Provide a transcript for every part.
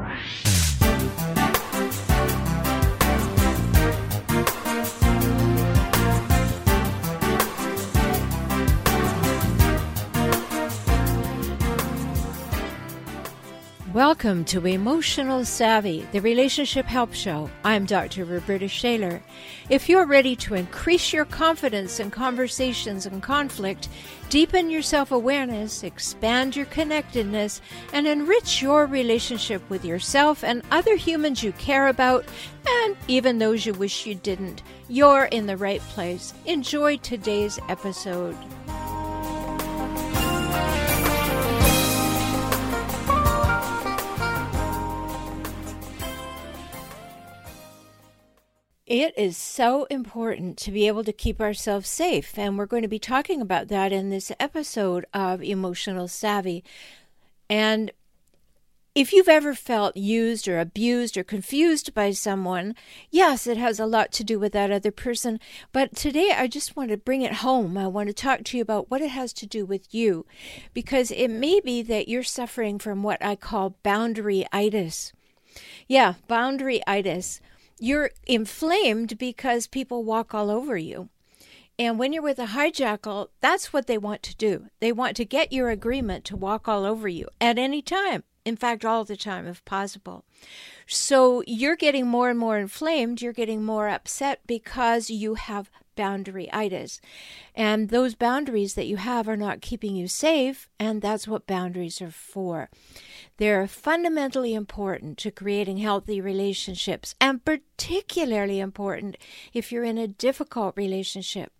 Yeah. Welcome to Emotional Savvy, the Relationship Help Show. I'm Dr. Roberta Shaler. If you're ready to increase your confidence in conversations and conflict, deepen your self awareness, expand your connectedness, and enrich your relationship with yourself and other humans you care about, and even those you wish you didn't, you're in the right place. Enjoy today's episode. It is so important to be able to keep ourselves safe, and we're going to be talking about that in this episode of Emotional Savvy. And if you've ever felt used or abused or confused by someone, yes, it has a lot to do with that other person. But today I just want to bring it home. I want to talk to you about what it has to do with you. Because it may be that you're suffering from what I call boundary itis. Yeah, boundaryitis you're inflamed because people walk all over you. And when you're with a hijackal, that's what they want to do. They want to get your agreement to walk all over you at any time. In fact, all the time, if possible. So you're getting more and more inflamed. You're getting more upset because you have boundaryitis. And those boundaries that you have are not keeping you safe, and that's what boundaries are for. They're fundamentally important to creating healthy relationships, and particularly important if you're in a difficult relationship.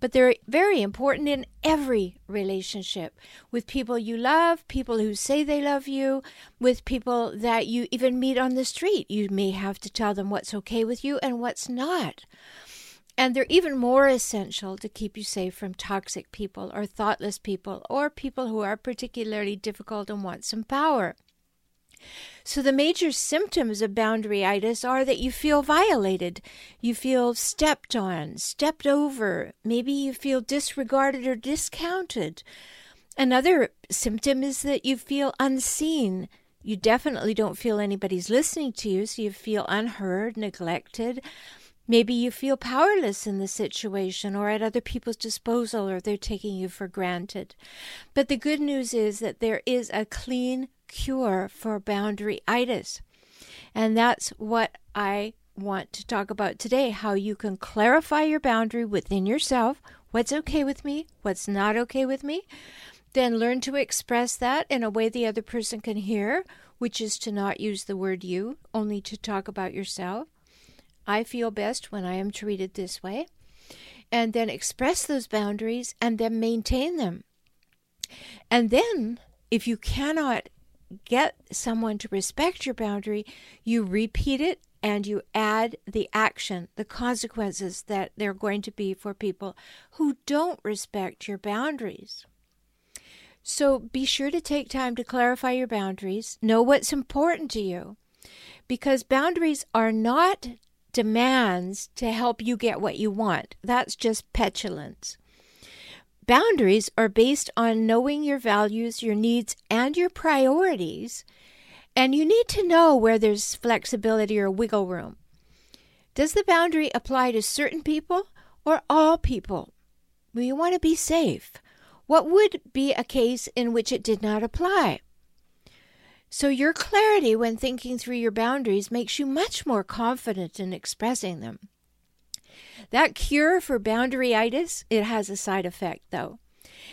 But they're very important in every relationship with people you love, people who say they love you, with people that you even meet on the street. You may have to tell them what's okay with you and what's not. And they're even more essential to keep you safe from toxic people or thoughtless people or people who are particularly difficult and want some power. So, the major symptoms of boundaryitis are that you feel violated, you feel stepped on, stepped over, maybe you feel disregarded or discounted. Another symptom is that you feel unseen. You definitely don't feel anybody's listening to you, so you feel unheard, neglected. Maybe you feel powerless in the situation or at other people's disposal or they're taking you for granted. But the good news is that there is a clean cure for boundaryitis. And that's what I want to talk about today how you can clarify your boundary within yourself. What's okay with me? What's not okay with me? Then learn to express that in a way the other person can hear, which is to not use the word you, only to talk about yourself. I feel best when I am treated this way. And then express those boundaries and then maintain them. And then, if you cannot get someone to respect your boundary, you repeat it and you add the action, the consequences that they're going to be for people who don't respect your boundaries. So be sure to take time to clarify your boundaries, know what's important to you, because boundaries are not demands to help you get what you want. That's just petulance. Boundaries are based on knowing your values, your needs, and your priorities, and you need to know where there's flexibility or wiggle room. Does the boundary apply to certain people or all people? We want to be safe. What would be a case in which it did not apply? So, your clarity when thinking through your boundaries makes you much more confident in expressing them. That cure for boundaryitis, it has a side effect though.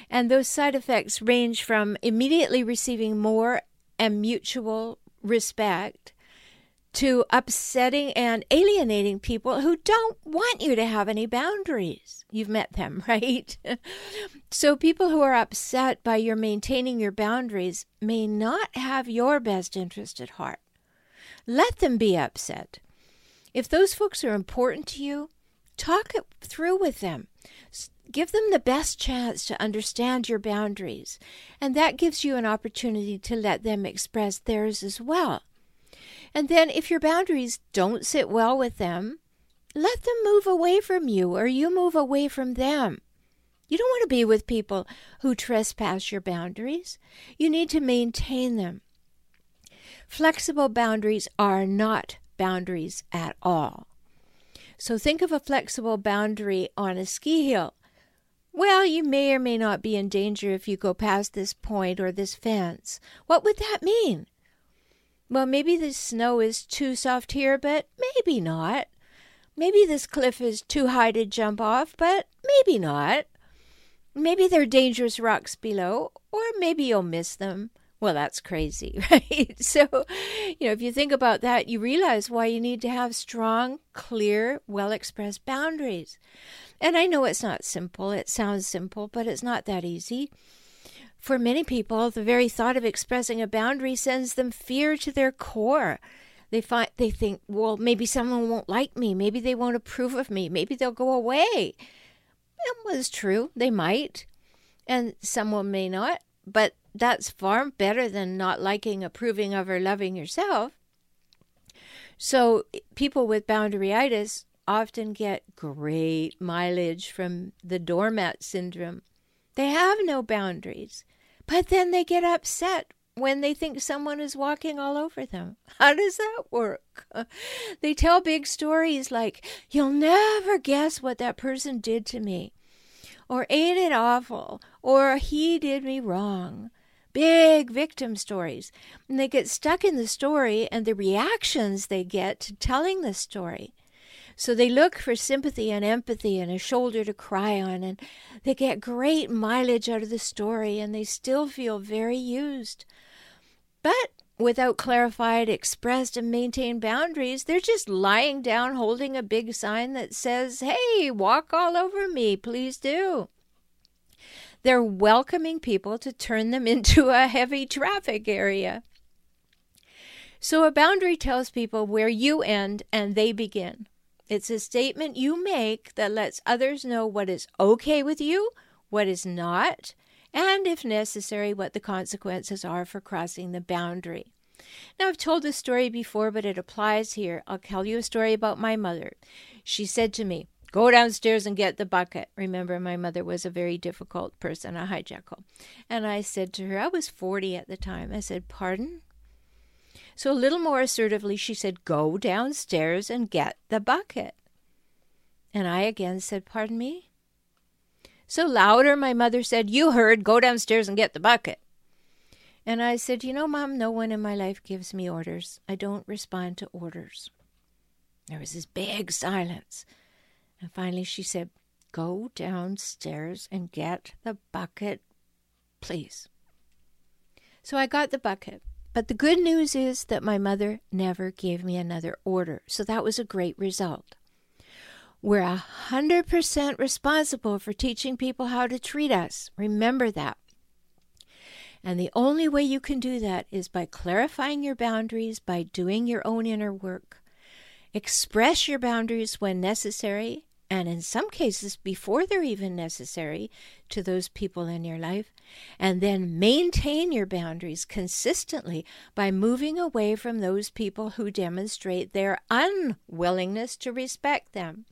And those side effects range from immediately receiving more and mutual respect to upsetting and alienating people who don't want you to have any boundaries. You've met them, right? so, people who are upset by your maintaining your boundaries may not have your best interest at heart. Let them be upset. If those folks are important to you, talk it through with them. Give them the best chance to understand your boundaries, and that gives you an opportunity to let them express theirs as well. And then, if your boundaries don't sit well with them, let them move away from you or you move away from them. You don't want to be with people who trespass your boundaries. You need to maintain them. Flexible boundaries are not boundaries at all. So think of a flexible boundary on a ski hill. Well, you may or may not be in danger if you go past this point or this fence. What would that mean? Well, maybe the snow is too soft here, but maybe not. Maybe this cliff is too high to jump off, but maybe not. Maybe there are dangerous rocks below, or maybe you'll miss them. Well, that's crazy, right? So, you know, if you think about that, you realize why you need to have strong, clear, well expressed boundaries. And I know it's not simple. It sounds simple, but it's not that easy. For many people, the very thought of expressing a boundary sends them fear to their core. They find they think, well, maybe someone won't like me, maybe they won't approve of me, maybe they'll go away. It was true, they might, and someone may not, but that's far better than not liking, approving of, or loving yourself. So people with boundaryitis often get great mileage from the doormat syndrome. They have no boundaries, but then they get upset when they think someone is walking all over them. How does that work? They tell big stories like, You'll never guess what that person did to me, or Ain't it awful, or He did me wrong. Big victim stories. And they get stuck in the story and the reactions they get to telling the story. So they look for sympathy and empathy and a shoulder to cry on, and they get great mileage out of the story, and they still feel very used. But without clarified, expressed, and maintained boundaries, they're just lying down holding a big sign that says, Hey, walk all over me, please do. They're welcoming people to turn them into a heavy traffic area. So a boundary tells people where you end and they begin. It's a statement you make that lets others know what is okay with you, what is not, and if necessary, what the consequences are for crossing the boundary. Now, I've told this story before, but it applies here. I'll tell you a story about my mother. She said to me, Go downstairs and get the bucket. Remember, my mother was a very difficult person, a hijackal. And I said to her, I was 40 at the time, I said, Pardon? So a little more assertively, she said, Go downstairs and get the bucket. And I again said, Pardon me? So louder, my mother said, You heard, go downstairs and get the bucket. And I said, You know, Mom, no one in my life gives me orders. I don't respond to orders. There was this big silence. And finally she said, Go downstairs and get the bucket, please. So I got the bucket. But the good news is that my mother never gave me another order, so that was a great result. We're a 100% responsible for teaching people how to treat us. Remember that. And the only way you can do that is by clarifying your boundaries, by doing your own inner work. Express your boundaries when necessary, and in some cases before they're even necessary to those people in your life, and then maintain your boundaries consistently by moving away from those people who demonstrate their unwillingness to respect them.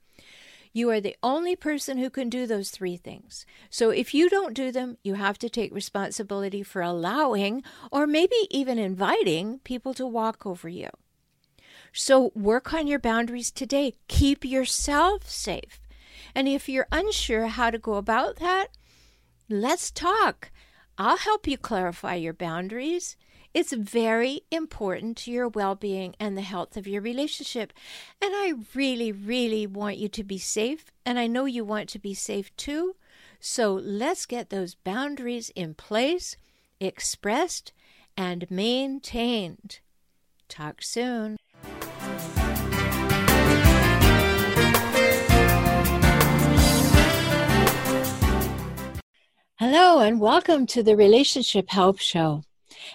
You are the only person who can do those three things. So if you don't do them, you have to take responsibility for allowing or maybe even inviting people to walk over you. So work on your boundaries today. Keep yourself safe. And if you're unsure how to go about that, let's talk. I'll help you clarify your boundaries. It's very important to your well being and the health of your relationship. And I really, really want you to be safe. And I know you want to be safe too. So let's get those boundaries in place, expressed, and maintained. Talk soon. Hello, and welcome to the Relationship Help Show.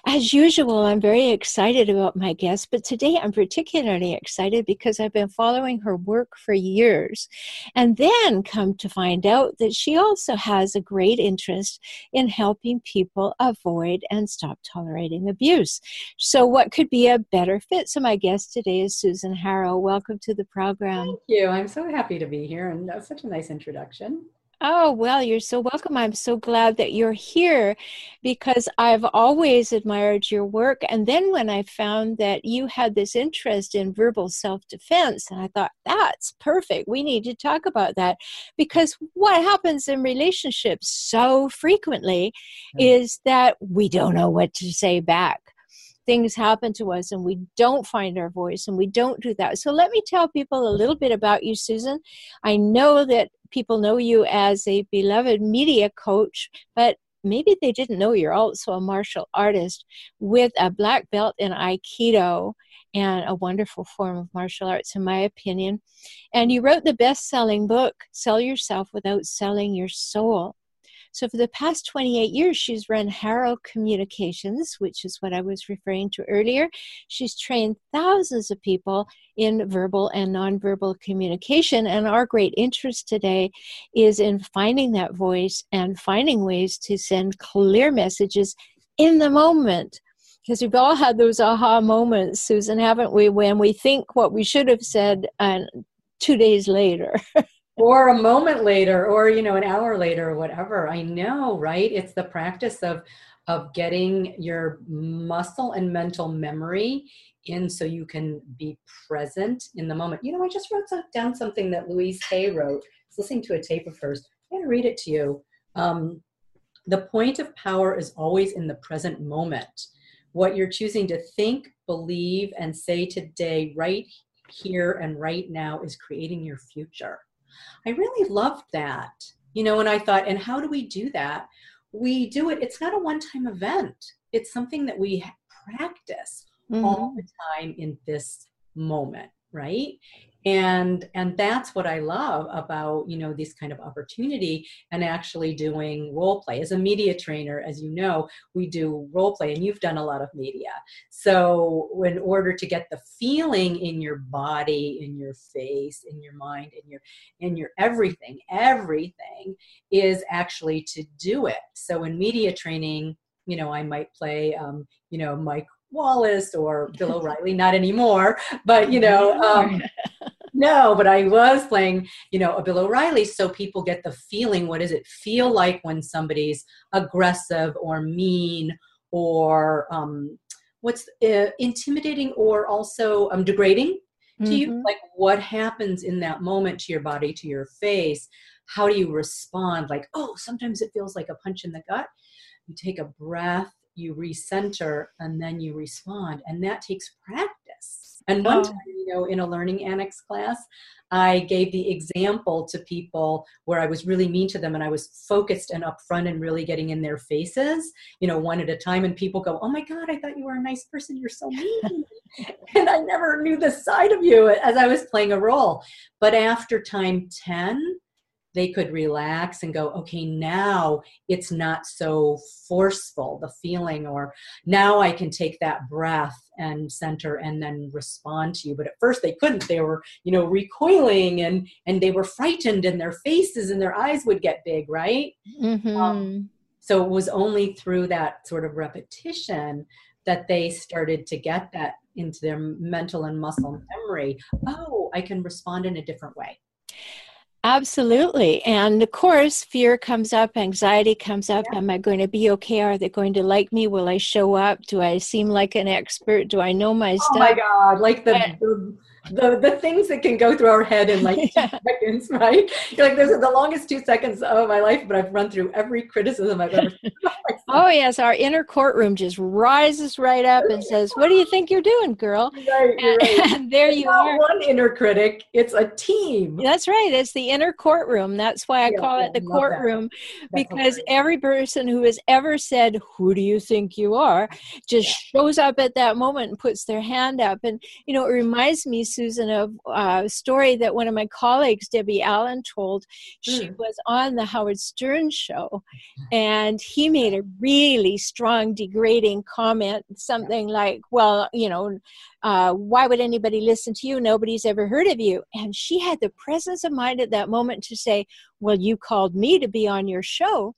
As usual, I'm very excited about my guest, but today I'm particularly excited because I've been following her work for years and then come to find out that she also has a great interest in helping people avoid and stop tolerating abuse. So, what could be a better fit? So, my guest today is Susan Harrow. Welcome to the program. Thank you. I'm so happy to be here, and such a nice introduction. Oh, well, you're so welcome. I'm so glad that you're here because I've always admired your work. And then when I found that you had this interest in verbal self defense, and I thought, that's perfect. We need to talk about that because what happens in relationships so frequently is that we don't know what to say back things happen to us and we don't find our voice and we don't do that. So let me tell people a little bit about you, Susan. I know that people know you as a beloved media coach, but maybe they didn't know you're also a martial artist with a black belt in Aikido and a wonderful form of martial arts, in my opinion. And you wrote the best selling book, Sell Yourself Without Selling Your Soul. So, for the past 28 years, she's run Harrow Communications, which is what I was referring to earlier. She's trained thousands of people in verbal and nonverbal communication. And our great interest today is in finding that voice and finding ways to send clear messages in the moment because we've all had those aha moments, Susan, haven't we, when we think what we should have said and two days later. or a moment later or you know an hour later or whatever. I know right? It's the practice of of getting your muscle and mental memory in so you can be present in the moment. You know i just wrote down something that louise hay wrote. I was listening to a tape of hers. I'm going to read it to you. Um, the point of power is always in the present moment. What you're choosing to think believe and say today right here and right now is creating your future I really loved that. You know, and I thought, and how do we do that? We do it, it's not a one time event, it's something that we practice mm-hmm. all the time in this moment, right? And and that's what i love about you know this kind of opportunity and actually doing role play. As a media trainer as you know we do role play and you've done a lot of media. So in order to get the feeling in your body in your face in your mind in your in your everything everything is actually to do it. So in media training you know i might play um, you know mike Wallace or Bill O'Reilly, not anymore, but you know, um, no, but I was playing, you know, a Bill O'Reilly, so people get the feeling. What does it feel like when somebody's aggressive or mean or um, what's uh, intimidating or also um, degrading to mm-hmm. you? Like what happens in that moment to your body, to your face? How do you respond? Like, oh, sometimes it feels like a punch in the gut. You take a breath, you recenter, and then you respond, and that takes practice and one oh. time, you know, in a learning annex class, I gave the example to people where I was really mean to them and I was focused and upfront and really getting in their faces, you know, one at a time. And people go, Oh my God, I thought you were a nice person. You're so mean. and I never knew this side of you as I was playing a role. But after time 10, they could relax and go, okay, now it's not so forceful, the feeling, or now I can take that breath and center and then respond to you. But at first they couldn't. They were, you know, recoiling and and they were frightened and their faces and their eyes would get big, right? Mm-hmm. Um, so it was only through that sort of repetition that they started to get that into their mental and muscle memory. Oh, I can respond in a different way. Absolutely. And of course, fear comes up, anxiety comes up. Yeah. Am I going to be okay? Are they going to like me? Will I show up? Do I seem like an expert? Do I know my oh stuff? Oh my God. Like the, the the the things that can go through our head in like yeah. two seconds, right? You're like, this is the longest two seconds of my life, but I've run through every criticism I've ever. oh yes, our inner courtroom just rises right up and says, "What do you think you're doing, girl?" Right, and, right. and there it's you are. One inner critic; it's a team. That's right. It's the inner courtroom. That's why I yeah, call it the courtroom, because every person who has ever said, "Who do you think you are?" just yeah. shows up at that moment and puts their hand up, and you know, it reminds me Susan, of uh, a story that one of my colleagues, Debbie Allen, told. She mm. was on the Howard Stern show, and he made a really strong, degrading comment, something like, Well, you know, uh, why would anybody listen to you? Nobody's ever heard of you. And she had the presence of mind at that moment to say, Well, you called me to be on your show.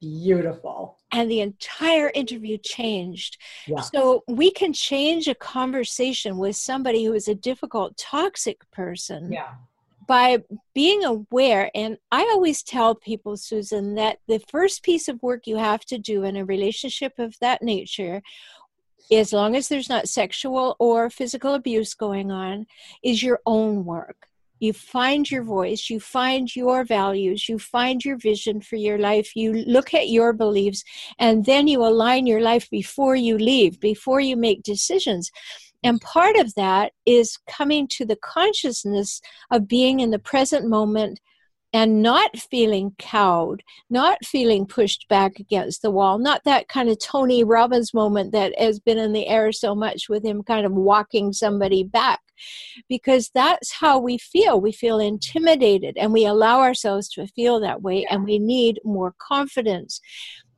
Beautiful and the entire interview changed. Yeah. So we can change a conversation with somebody who is a difficult, toxic person. Yeah. by being aware, and I always tell people, Susan, that the first piece of work you have to do in a relationship of that nature, as long as there's not sexual or physical abuse going on, is your own work you find your voice, you find your values, you find your vision for your life, you look at your beliefs, and then you align your life before you leave, before you make decisions. And part of that is coming to the consciousness of being in the present moment and not feeling cowed, not feeling pushed back against the wall, not that kind of Tony Robbins moment that has been in the air so much with him kind of walking somebody back because that's how we feel. We feel intimidated and we allow ourselves to feel that way and we need more confidence.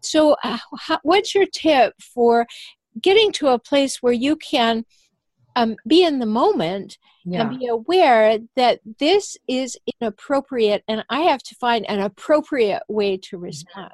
So, uh, how, what's your tip for getting to a place where you can um, be in the moment yeah. and be aware that this is inappropriate and I have to find an appropriate way to respond?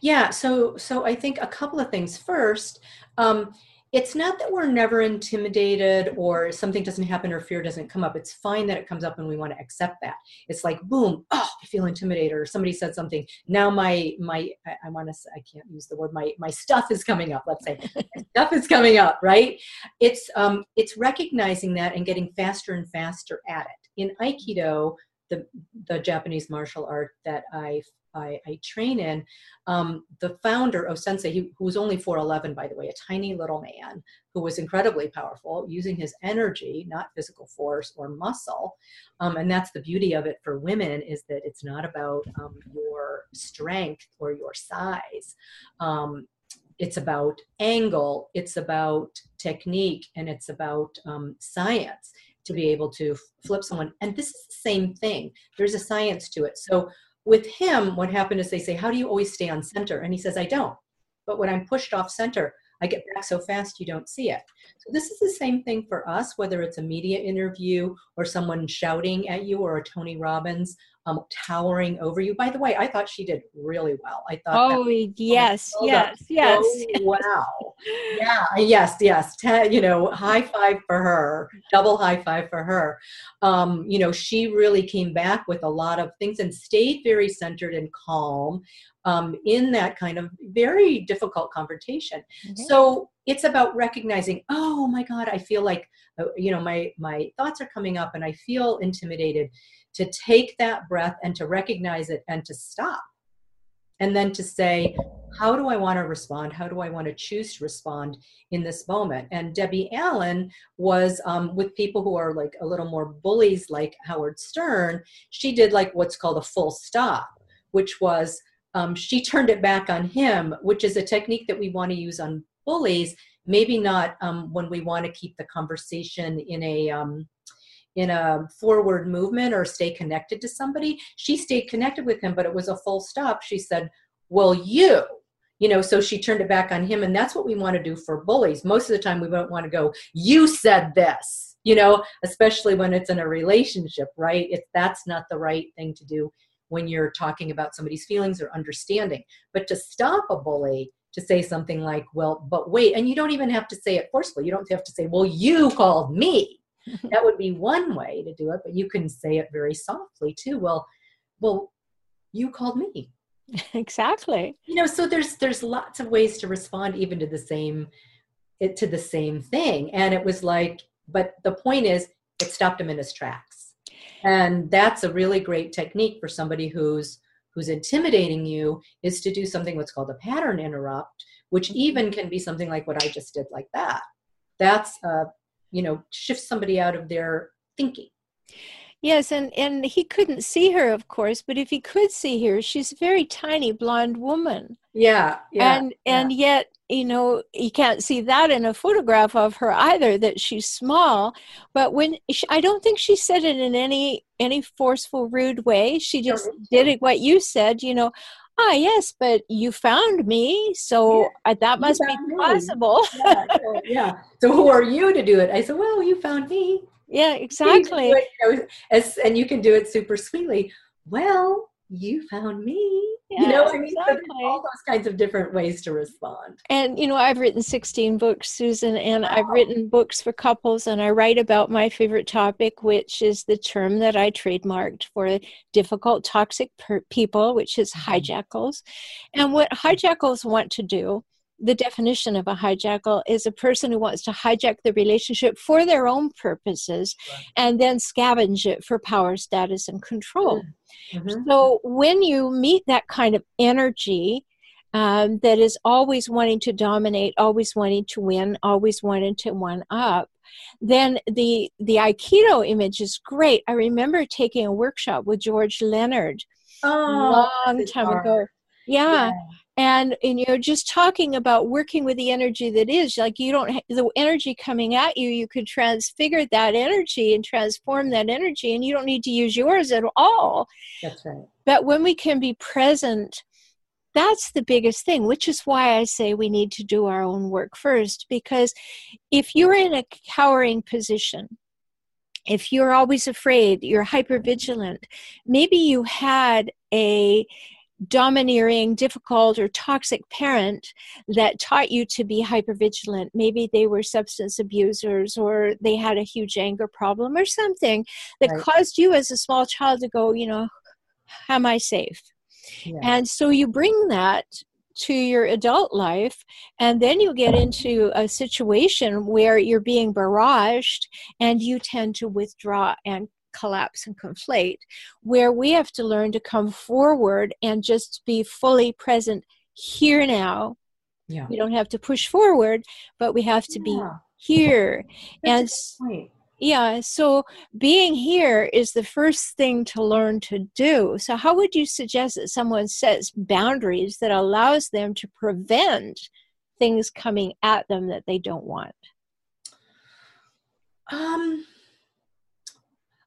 Yeah, so so I think a couple of things. First, um, it's not that we're never intimidated or something doesn't happen or fear doesn't come up. It's fine that it comes up and we want to accept that. It's like boom, oh, I feel intimidated or somebody said something. Now my my I, I want to I can't use the word my my stuff is coming up. Let's say stuff is coming up, right? It's um it's recognizing that and getting faster and faster at it. In Aikido, the the Japanese martial art that I I, I train in, um, the founder of Sensei, he, who was only 4'11, by the way, a tiny little man who was incredibly powerful, using his energy, not physical force or muscle. Um, and that's the beauty of it for women is that it's not about um, your strength or your size. Um, it's about angle, it's about technique, and it's about um, science to be able to flip someone. And this is the same thing. There's a science to it. So with him, what happened is they say, How do you always stay on center? And he says, I don't. But when I'm pushed off center, I get back so fast you don't see it. So this is the same thing for us, whether it's a media interview or someone shouting at you or a Tony Robbins um, towering over you. By the way, I thought she did really well. I thought. Oh yes, yes, yes. Oh, wow. yeah. Yes. Yes. Ten, you know, high five for her. Double high five for her. Um, you know, she really came back with a lot of things and stayed very centered and calm um, in that kind of very difficult confrontation. Mm-hmm. So it's about recognizing, oh my God, I feel like, uh, you know, my my thoughts are coming up, and I feel intimidated. To take that breath and to recognize it and to stop, and then to say, how do I want to respond? How do I want to choose to respond in this moment? And Debbie Allen was um, with people who are like a little more bullies, like Howard Stern. She did like what's called a full stop, which was um, she turned it back on him, which is a technique that we want to use on bullies. Maybe not um, when we want to keep the conversation in a um, in a forward movement or stay connected to somebody. She stayed connected with him, but it was a full stop. She said, "Well, you." You know, so she turned it back on him, and that's what we want to do for bullies. Most of the time, we don't want to go, "You said this," you know, especially when it's in a relationship, right? If that's not the right thing to do when you're talking about somebody's feelings or understanding. But to stop a bully, to say something like, well, but wait, and you don't even have to say it forcefully. You don't have to say, well, you called me. that would be one way to do it, but you can say it very softly too. Well, well, you called me. Exactly. You know, so there's there's lots of ways to respond even to the same it to the same thing. And it was like, but the point is it stopped him in his tracks and that's a really great technique for somebody who's who's intimidating you is to do something what's called a pattern interrupt which mm-hmm. even can be something like what i just did like that that's uh you know shift somebody out of their thinking Yes, and, and he couldn't see her, of course, but if he could see her, she's a very tiny blonde woman. Yeah, yeah. And and yeah. yet, you know, you can't see that in a photograph of her either. That she's small, but when she, I don't think she said it in any any forceful, rude way. She just did it what you said. You know, ah yes but you found me so yeah, that must be me. possible. Yeah, yeah, so who are you to do it? I said well you found me. Yeah exactly. and you can do it super sweetly. Well you found me. Yeah, you know, I mean, exactly. so all those kinds of different ways to respond. And you know, I've written 16 books, Susan, and wow. I've written books for couples, and I write about my favorite topic, which is the term that I trademarked for difficult, toxic per- people, which is mm-hmm. And what hijackals want to do the definition of a hijackal is a person who wants to hijack the relationship for their own purposes right. and then scavenge it for power, status, and control. Mm-hmm. So when you meet that kind of energy, um, that is always wanting to dominate, always wanting to win, always wanting to one up, then the the Aikido image is great. I remember taking a workshop with George Leonard oh, long time ago. Yeah. yeah and and you know just talking about working with the energy that is like you don't the energy coming at you you could transfigure that energy and transform that energy and you don't need to use yours at all. That's right. But when we can be present that's the biggest thing which is why i say we need to do our own work first because if you're in a cowering position if you're always afraid you're hyper vigilant maybe you had a domineering, difficult, or toxic parent that taught you to be hypervigilant. Maybe they were substance abusers or they had a huge anger problem or something that right. caused you as a small child to go, you know, am I safe? Yeah. And so you bring that to your adult life and then you get into a situation where you're being barraged and you tend to withdraw and collapse and conflate, where we have to learn to come forward and just be fully present here now. Yeah. We don't have to push forward, but we have to yeah. be here. That's and yeah, so being here is the first thing to learn to do. So how would you suggest that someone sets boundaries that allows them to prevent things coming at them that they don't want? Um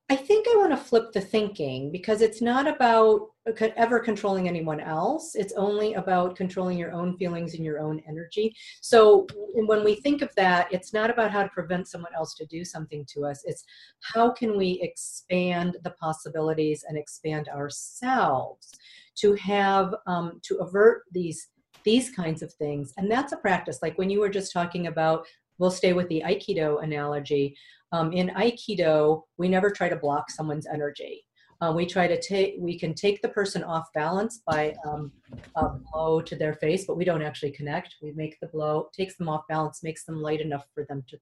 I think I want to flip the thinking because it's not about ever controlling anyone else. It's only about controlling your own feelings and your own energy. So when we think of that, it's not about how to prevent someone else to do something to us. It's how can we expand the possibilities and expand ourselves to have um, to avert these these kinds of things. And that's a practice. Like when you were just talking about, we'll stay with the Aikido analogy. Um, in Aikido, we never try to block someone's energy. Uh, we try to take, we can take the person off balance by um, a blow to their face, but we don't actually connect. We make the blow, takes them off balance, makes them light enough for them to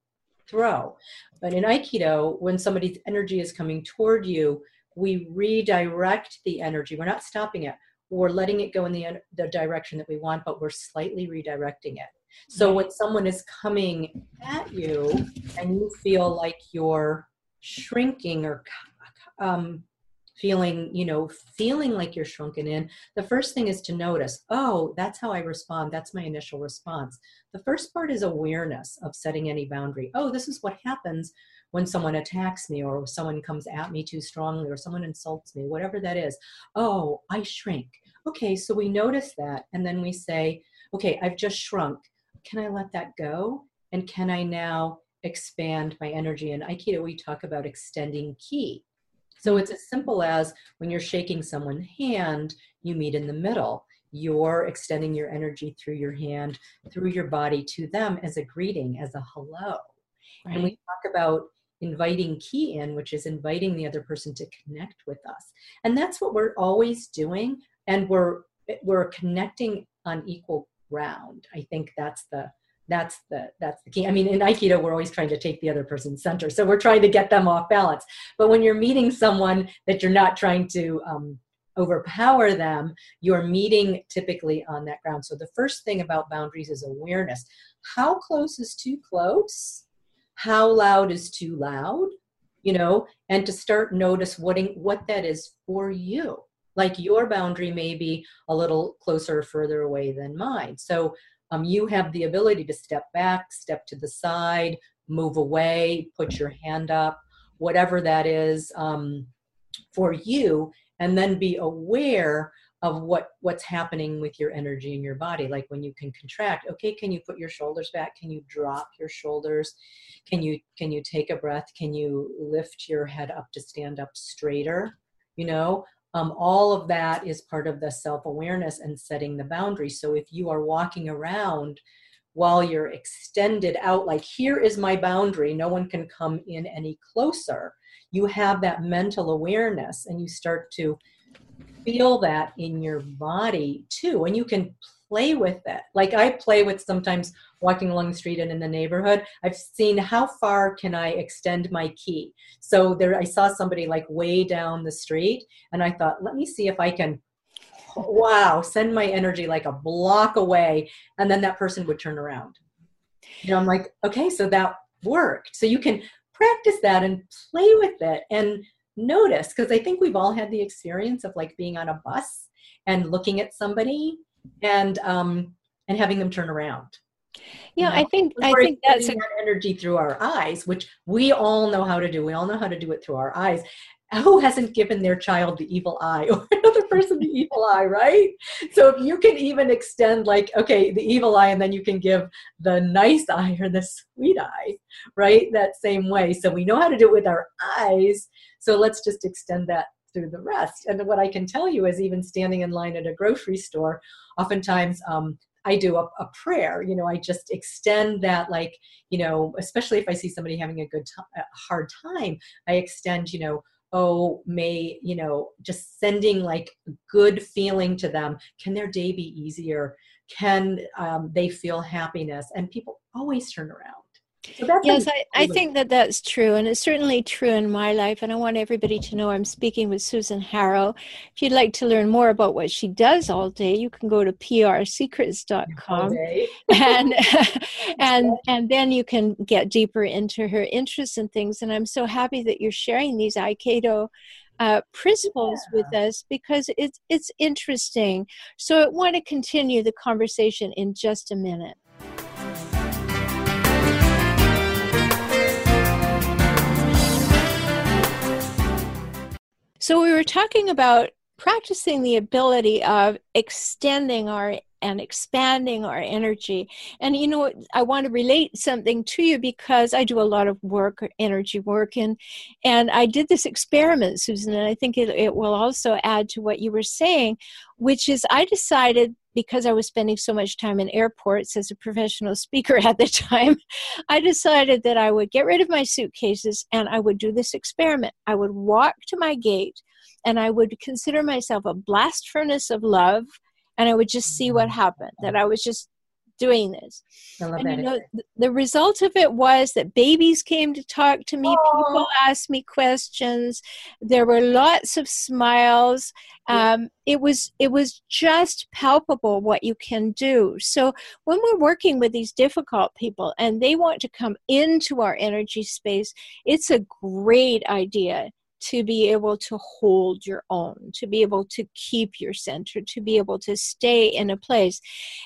throw. But in Aikido, when somebody's energy is coming toward you, we redirect the energy. We're not stopping it. We're letting it go in the, the direction that we want, but we're slightly redirecting it. So when someone is coming at you and you feel like you're shrinking or um, feeling, you know, feeling like you're shrunken in, the first thing is to notice, oh, that's how I respond. That's my initial response. The first part is awareness of setting any boundary. Oh, this is what happens when someone attacks me or someone comes at me too strongly or someone insults me, whatever that is. Oh, I shrink. Okay, so we notice that and then we say, okay, I've just shrunk can I let that go? And can I now expand my energy? In Aikido, we talk about extending ki. So it's as simple as when you're shaking someone's hand, you meet in the middle. You're extending your energy through your hand, through your body to them as a greeting, as a hello. Right. And we talk about inviting ki in, which is inviting the other person to connect with us. And that's what we're always doing. And we're we're connecting on equal ground. I think that's the that's the that's the key. I mean, in Aikido, we're always trying to take the other person's center, so we're trying to get them off balance. But when you're meeting someone that you're not trying to um, overpower them, you're meeting typically on that ground. So the first thing about boundaries is awareness. How close is too close? How loud is too loud? You know, and to start notice what what that is for you like your boundary may be a little closer or further away than mine. So um, you have the ability to step back step to the side move away put your hand up whatever that is um, for you and then be aware of what what's happening with your energy in your body. Like when you can contract okay can you put your shoulders back? Can you drop your shoulders? Can you can you take a breath? Can you lift your head up to stand up straighter? You know um, all of that is part of the self-awareness and setting the boundaries so if you are walking around while you're extended out like here is my boundary no one can come in any closer. You have that mental awareness and you start to feel that in your body too. And you can play with it. Like i play with sometimes walking along the street and in the neighborhood i've seen how far can i extend my ki. So there i saw somebody like way down the street and i thought let me see if i can wow send my energy like a block away and then that person would turn around. You know i'm like okay so that worked. So you can practice that and play with it and notice because I think we've all had the experience of like being on a bus and looking at somebody and um and having them turn around. Yeah, you know? I think I think that's a- that energy through our eyes, which we all know how to do. We all know how to do it through our eyes. Who hasn't given their child the evil eye or another person the evil eye, right? So if you can even extend like, okay, the evil eye, and then you can give the nice eye or the sweet eye, right? That same way. So we know how to do it with our eyes. So let's just extend that through the rest. And what I can tell you is even standing in line at a grocery store, oftentimes um, I do a, a, prayer. You know, I just extend that, like, you know, especially if I see somebody having a good, t- a hard time, I extend, you know, oh, may, you know, just sending like good feeling to them. Can their day be easier? Can um, they feel happiness? And people always turn around. So yes, I, I think that that's true, and it's certainly true in my life. And I want everybody to know I'm speaking with Susan Harrow. If you'd like to learn more about what she does all day, you can go to prsecrets.com, and and and then you can get deeper into her interests and things. And I'm so happy that you're sharing these Aikido uh, principles yeah. with us because it's it's interesting. So I want to continue the conversation in just a minute. So we were talking about practicing the ability of extending our and expanding our energy. And you know, I want to relate something to you because I do a lot of work, energy work, and and I did this experiment, Susan, and I think it, it will also add to what you were saying, which is I decided because I was spending so much time in airports as a professional speaker at the time, I decided that I would get rid of my suitcases and I would do this experiment. I would walk to my gate and I would consider myself a blast furnace of love and I would just see what mm. happened. That I was just doing this. and you know, the result of it was that babies came to talk to me, Aww. people asked me questions, there were lots of smiles. Um, it was it was just palpable what you can do. So when we're working with these difficult people and they want to come into our energy space, it's a great idea to be able to hold your own, to be able to keep your center, to be able to stay in a place.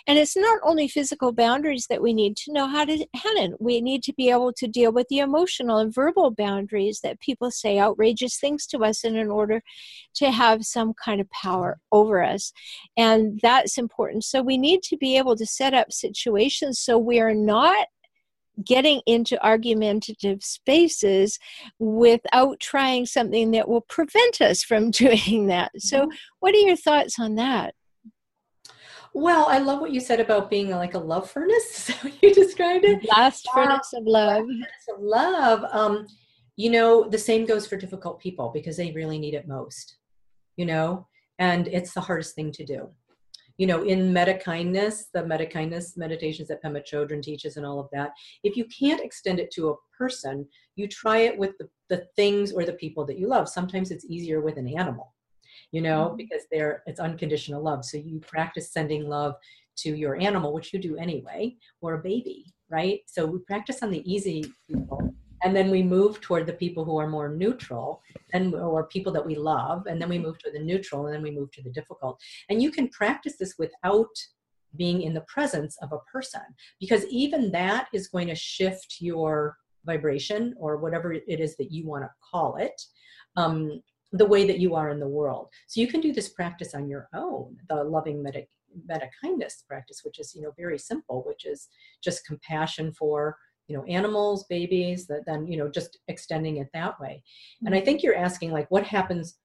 And it's not only physical boundaries that we need to know how to handle, we need to be able to deal with the emotional and verbal boundaries that people say outrageous things to us in, in order to have some kind of power over us. And that's important. So we need to be able to set up situations so we are not getting into argumentative spaces without trying something that will prevent us from doing that. So, mm-hmm. what are your thoughts on that? Well, I love what you said about being like a love furnace. Is you described it? Last furnace of love. Furnace of love. Um, you know, the same goes for difficult people because they really need it most. You know, and it's the hardest thing to do you know, in metta kindness, the metta kindness meditations that Pema Chodron teaches and all of that, if you can't extend it to a person, you try it with the, the things or the people that you love. Sometimes it's easier with an animal, you know, mm-hmm. because they're it's unconditional love. So you practice sending love to your animal, which you do anyway, or a baby, right? So we practice on the easy people and then we move toward the people who are more neutral and or people that we love and then we move to the neutral and then we move to the difficult. And you can practice this without being in the presence of a person because even that is going to shift your vibration or whatever it is that you want to call it um, the way that you are in the world. So you can do this practice on your own the loving metta, metta kindness practice which is you know very simple which is just compassion for you know animals babies that then you know just extending it that way. And i mm-hmm. think you're asking like what happens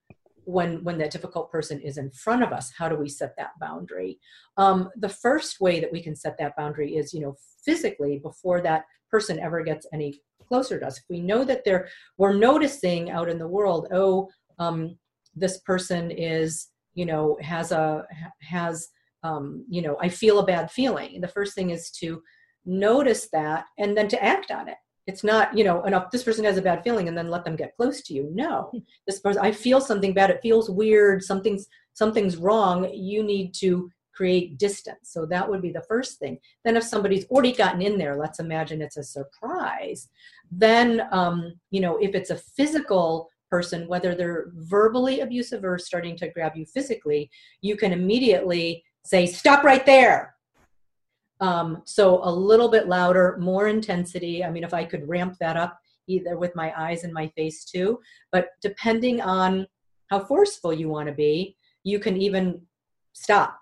when when that difficult person is in front of us? How do we set that boundary? Um, the first way that we can set that boundary is you know physically before that person ever gets any closer to us. If we know that they're we're noticing out in the world oh um, this person is you know has a has um, you know i feel a bad feeling. The first thing is to notice that and then to act on it. It's not you know enough this person has a bad feeling and then let them get close to you. No. This person i feel something bad. It feels weird. Something's something's wrong. You need to create distance. So that would be the first thing. Then if somebody's already gotten in there let's imagine it's a surprise then um, you know if it's a physical person whether they're verbally abusive or starting to grab you physically you can immediately say stop right there um, so a little bit louder, more intensity. I mean, if I could ramp that up either with my eyes and my face too, but depending on how forceful you want to be, you can even stop.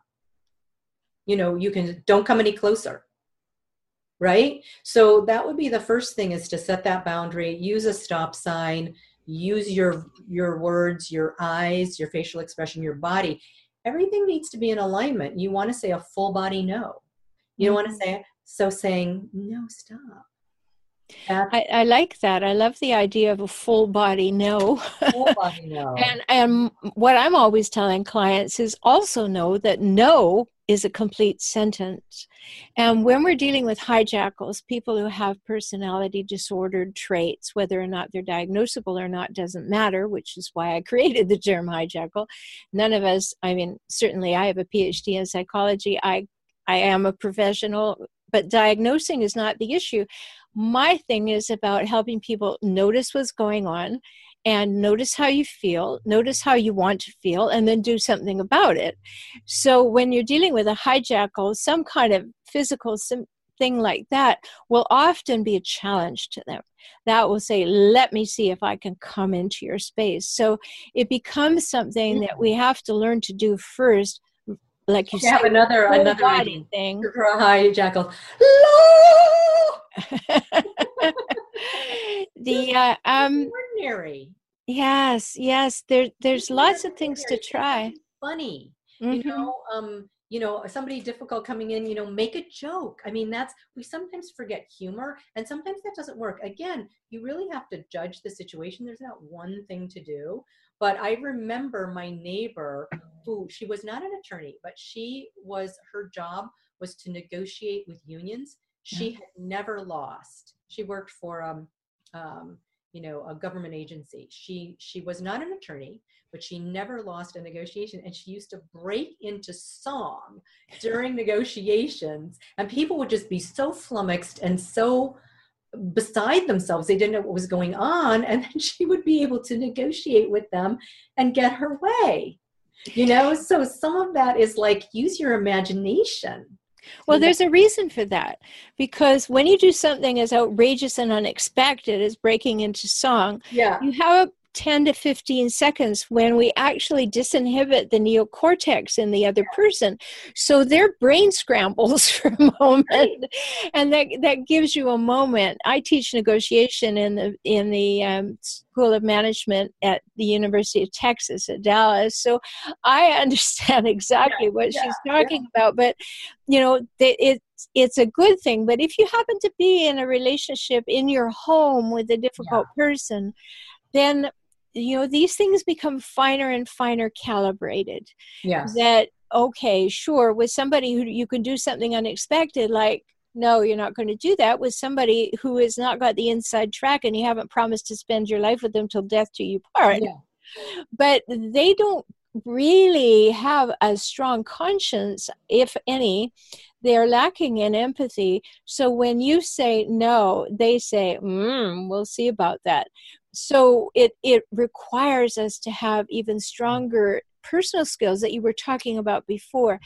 You know, you can don't come any closer. Right? So that would be the first thing is to set that boundary, use a stop sign, use your your words, your eyes, your facial expression, your body. Everything needs to be in alignment. You want to say a full body no you don't want to mm-hmm. say it. So saying, no, stop. I, I, like that. I love the idea of a full body no. Full body no. and and what I'm always telling clients is also know that no is a complete sentence. And when we're dealing with hijackals, people who have personality disordered traits, whether or not they're diagnosable or not doesn't matter, which is why I created the term hijackal. None of us, I mean, certainly I have a PhD in psychology. I I am a professional, but diagnosing is not the issue. My thing is about helping people notice what's going on and notice how you feel, notice how you want to feel, and then do something about it. So when you're dealing with a hijackal, some kind of physical thing like that will often be a challenge to them. That will say, let me see if I can come into your space. So it becomes something that we have to learn to do first like you okay, have another another thing for a hijackal. the uh, um ordinary. Yes, yes. There there's lots of things to try. Funny, mm-hmm. you know. Um, you know somebody difficult coming in you know make a joke i mean that's we sometimes forget humor and sometimes that doesn't work again you really have to judge the situation there's not one thing to do but I remember my neighbor who she was not an attorney, but she was her job was to negotiate with unions. She had never lost. She worked for um, um, you know a government agency. She she was not an attorney, but she never lost a negotiation, and she used to break into song during negotiations, and people would just be so flummoxed and so beside themselves. They didn't know what was going on. And then she would be able to negotiate with them and get her way. You know, so some of that is like use your imagination. Well, there's a reason for that because when you do something as outrageous and unexpected as breaking into song, yeah. you have 10 to 15 seconds when we actually disinhibit the neocortex in the other person. So their brain scrambles for a moment and that that gives you a moment. I teach negotiation in the in the um, school of management at the university of texas at dallas. So i understand exactly yeah, what yeah, she's talking yeah. about but you know it it's a good thing. But if you happen to be in a relationship in your home with a difficult person then you know these things become finer and finer calibrated. Yeah that okay sure with somebody who you can do something unexpected like no you're not going to do that with somebody who has not got the inside track and you haven't promised to spend your life with them till death do you part. Yeah. but they don't really have a strong conscience if any they're lacking in empathy. So when you say no they say mm, we'll see about that so it it requires us to have even stronger personal skills that you were talking about before.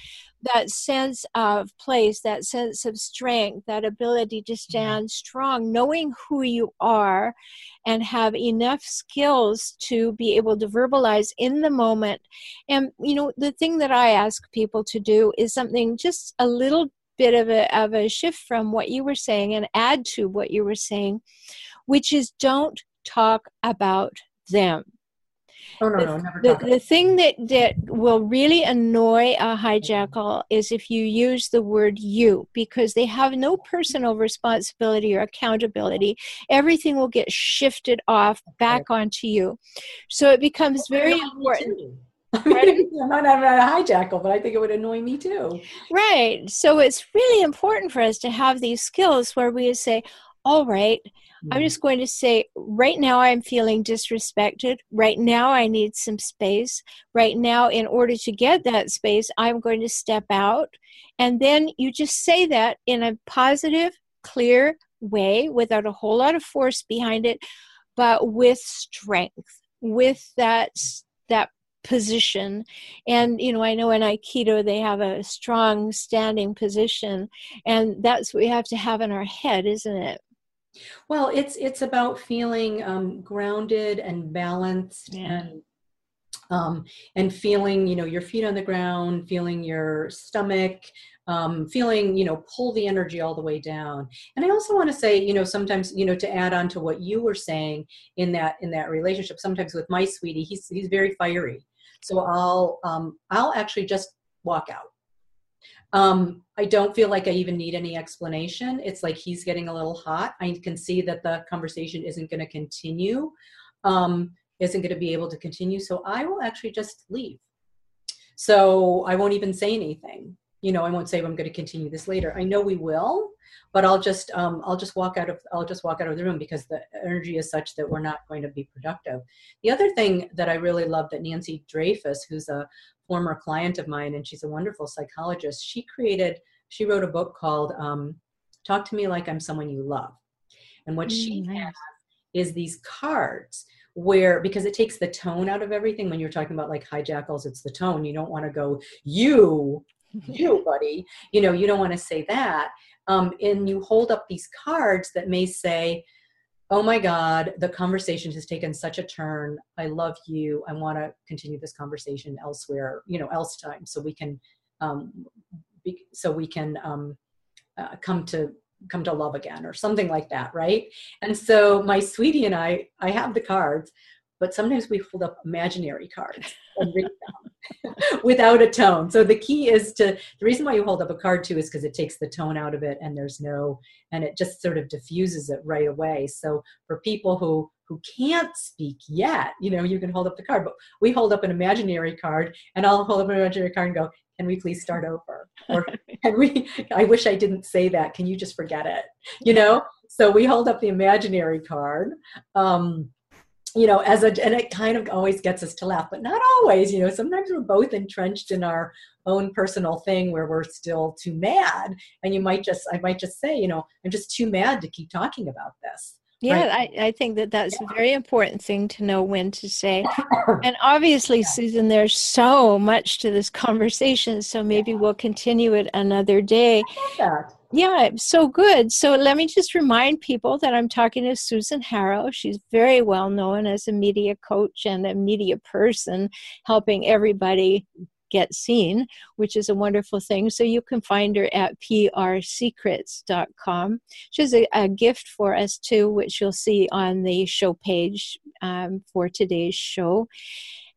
That sense of place that sense of strength that ability to mm-hmm. stand strong knowing who you are and have enough skills to be able to verbalize in the moment. And you know the thing that i ask people to do is something just a little bit of a of a shift from what you were saying and add to what you were saying which is don't talk about them. Oh no, the, no, never. The, the thing that that will really annoy a hijackal is if you use the word "you" because they have no personal responsibility or accountability. Everything will get shifted off back onto you, so it becomes very important. I mean, I'm not having a hijackal, but I think it would annoy me too. Right. So it's really important for us to have these skills where we say, all right, I'm mm-hmm. just going to say, right now I'm feeling disrespected. Right now I need some space. Right now, in order to get that space, I'm going to step out. And then you just say that in a positive, clear way without a whole lot of force behind it, but with strength, with that that position and you know i know in aikido they have a strong standing position and that's what we have to have in our head isn't it well it's it's about feeling um, grounded and balanced yeah. and um, and feeling you know your feet on the ground feeling your stomach um, feeling you know pull the energy all the way down and i also want to say you know sometimes you know to add on to what you were saying in that in that relationship sometimes with my sweetie he's he's very fiery so I'll um, I'll actually just walk out. Um, I don't feel like I even need any explanation. It's like he's getting a little hot. I can see that the conversation isn't going to continue, um, isn't going to be able to continue. So I will actually just leave. So I won't even say anything. You know, I won't say I'm going to continue this later. I know we will, but I'll just um, I'll just walk out of I'll just walk out of the room because the energy is such that we're not going to be productive. The other thing that I really love that Nancy Dreyfus, who's a former client of mine and she's a wonderful psychologist, she created she wrote a book called um, "Talk to Me Like I'm Someone You Love," and what mm, she nice. has is these cards where because it takes the tone out of everything when you're talking about like hijackals it's the tone. You don't want to go you you buddy. You know you don't want to say that. Um, and you hold up these cards that may say oh my god the conversation has taken such a turn. I love you. I want to continue this conversation elsewhere you know else time so we can um, be, so we can um, uh, come to come to love again or something like that right? And so my sweetie and i i have the cards but sometimes we hold up imaginary cards and read them without a tone. So the key is to the reason why you hold up a card too is because it takes the tone out of it and there's no and it just sort of diffuses it right away. So for people who who can't speak yet, you know, you can hold up the card, but we hold up an imaginary card and I'll hold up an imaginary card and go, can we please start over? Or can we, I wish I didn't say that. Can you just forget it? You know? So we hold up the imaginary card. Um, you know, as a, and it kind of always gets us to laugh, but not always, you know, sometimes we're both entrenched in our own personal thing where we're still too mad. And you might just, I might just say, you know, I'm just too mad to keep talking about this. Yeah, right? I, I think that that's yeah. a very important thing to know when to say. and obviously, yeah. Susan, there's so much to this conversation, so maybe yeah. we'll continue it another day. Yeah, so good. So let me just remind people that I'm talking to Susan Harrow. She's very well known as a media coach and a media person, helping everybody get seen, which is a wonderful thing. So you can find her at prsecrets.com. She has a, a gift for us too, which you'll see on the show page um, for today's show.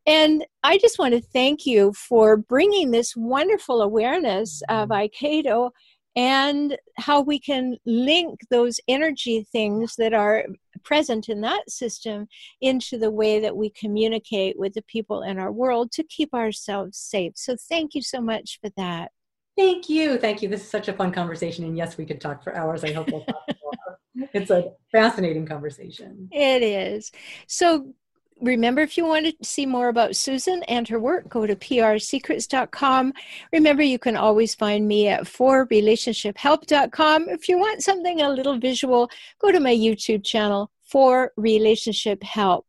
And I just want to thank you for bringing this wonderful awareness of Aikido and how we can link those energy things that are present in that system into the way that we communicate with the people in our world to keep ourselves safe. So, thank you so much for that. Thank you. Thank you. This is such a fun conversation. And yes, we could talk for hours. I hope we'll talk more. it's a fascinating conversation. It is. So, remember, if you want to see more about Susan and her work, go to prsecrets.com. Remember, you can always find me at forrelationshiphelp.com. If you want something a little visual, go to my YouTube channel, For Relationship Help.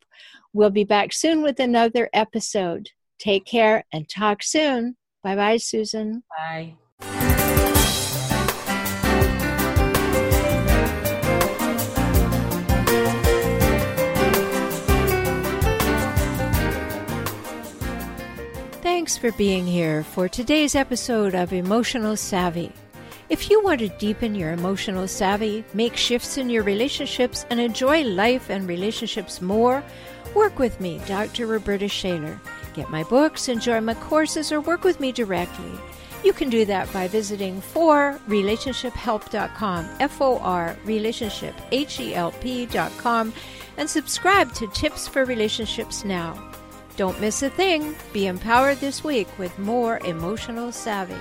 We'll be back soon with another episode. Take care and talk soon. Bye bye, Susan. Bye. Thanks for being here for today's episode of Emotional Savvy. If you want to deepen your emotional savvy, make shifts in your relationships, and enjoy life and relationships more, Work with me, Dr. Roberta Shaler. Get my books, enjoy my courses, or work with me directly. You can do that by visiting forrelationshiphelp.com, F O R relationship, H E L P.com, and subscribe to Tips for Relationships Now. Don't miss a thing. Be empowered this week with more emotional savvy.